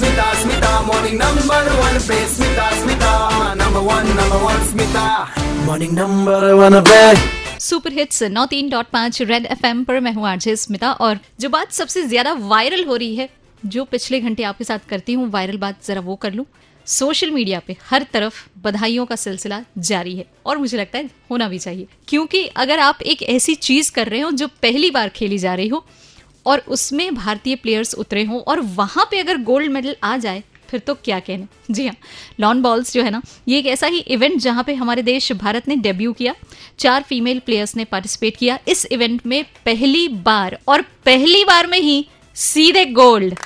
Morning number one पे Smita Smita number one number one Smita Morning number one पे super hits नौ तीन dot पाँच red FM पर मैं हूँ आरजे स्मिता और जो बात सबसे ज़्यादा वायरल हो रही है, जो पिछले घंटे आपके साथ करती हूँ वायरल बात जरा वो कर लूँ। सोशल मीडिया पे हर तरफ़ बधाइयों का सिलसिला जारी है और मुझे लगता है होना भी चाहिए। क्योंकि अगर आप एक ऐसी चीज़ कर रहे हो जो पहली बार खेली जा रही हो और उसमें भारतीय प्लेयर्स उतरे हों और वहाँ पे अगर गोल्ड मेडल आ जाए, फिर तो क्या कहने? जी हाँ लॉन बॉल्स जो है ना, ये एक ऐसा ही इवेंट जहाँ पे हमारे देश, भारत ने डेब्यू किया। चार फीमेल प्लेयर्स ने पार्टिसिपेट किया। इस इवेंट में पहली बार और पहली बार में ही सीधे गोल्ड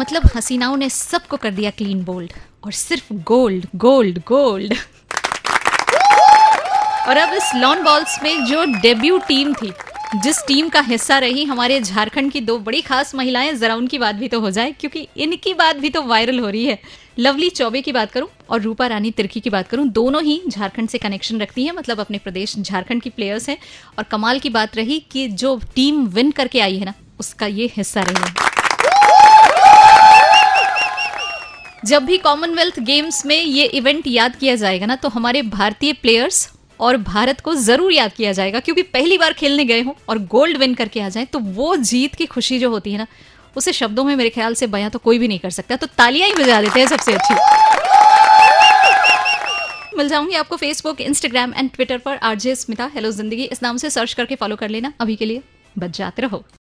मतलब हसीनाओं ने सबको कर दिया क्लीन बोल्ड और सिर्फ़ गोल्ड गोल्ड गोल्ड और अब इस लॉन बॉल्स में जो डेब्यू टीम थी, जिस टीम का हिस्सा रही, हमारे झारखंड की दो बड़ी खास महिलाएँ, जरा उनकी बात भी तो हो जाए, क्योंकि इनकी बात भी तो वायरल हो रही है। लवली चौबे की बात करूँ और रूपा रानी तिर्की की बात करूँ, दोनों ही झारखंड से कनेक्शन रखती हैं मतलब अपने प्रदेश झारखंड की प्लेयर्स हैं। और कमाल की बात रही कि जो टीम विन करके आई है ना, उसका ये हिस्सा रही है। जब भी कॉमनवेल्थ गेम्स में ये इवेंट याद किया जाएगा ना तो हमारे भारतीय प्लेयर्स और भारत को ज़रूर याद किया जाएगा, क्योंकि पहली बार खेलने गए हों और गोल्ड विन करके आ जाए तो वो जीत की खुशी जो होती है ना, उसे शब्दों में मेरे ख्याल से बयां तो कोई भी नहीं कर सकता। तो तालियाँ ही बजा देते हैं सबसे अच्छी। मिल जाऊँगी आपको फेसबुक इंस्टाग्राम एंड ट्विटर पर। आरजे स्मिता हेलो ज़िंदगी। इस नाम से सर्च करके फॉलो कर लेना। अभी के लिए बच जाते रहो।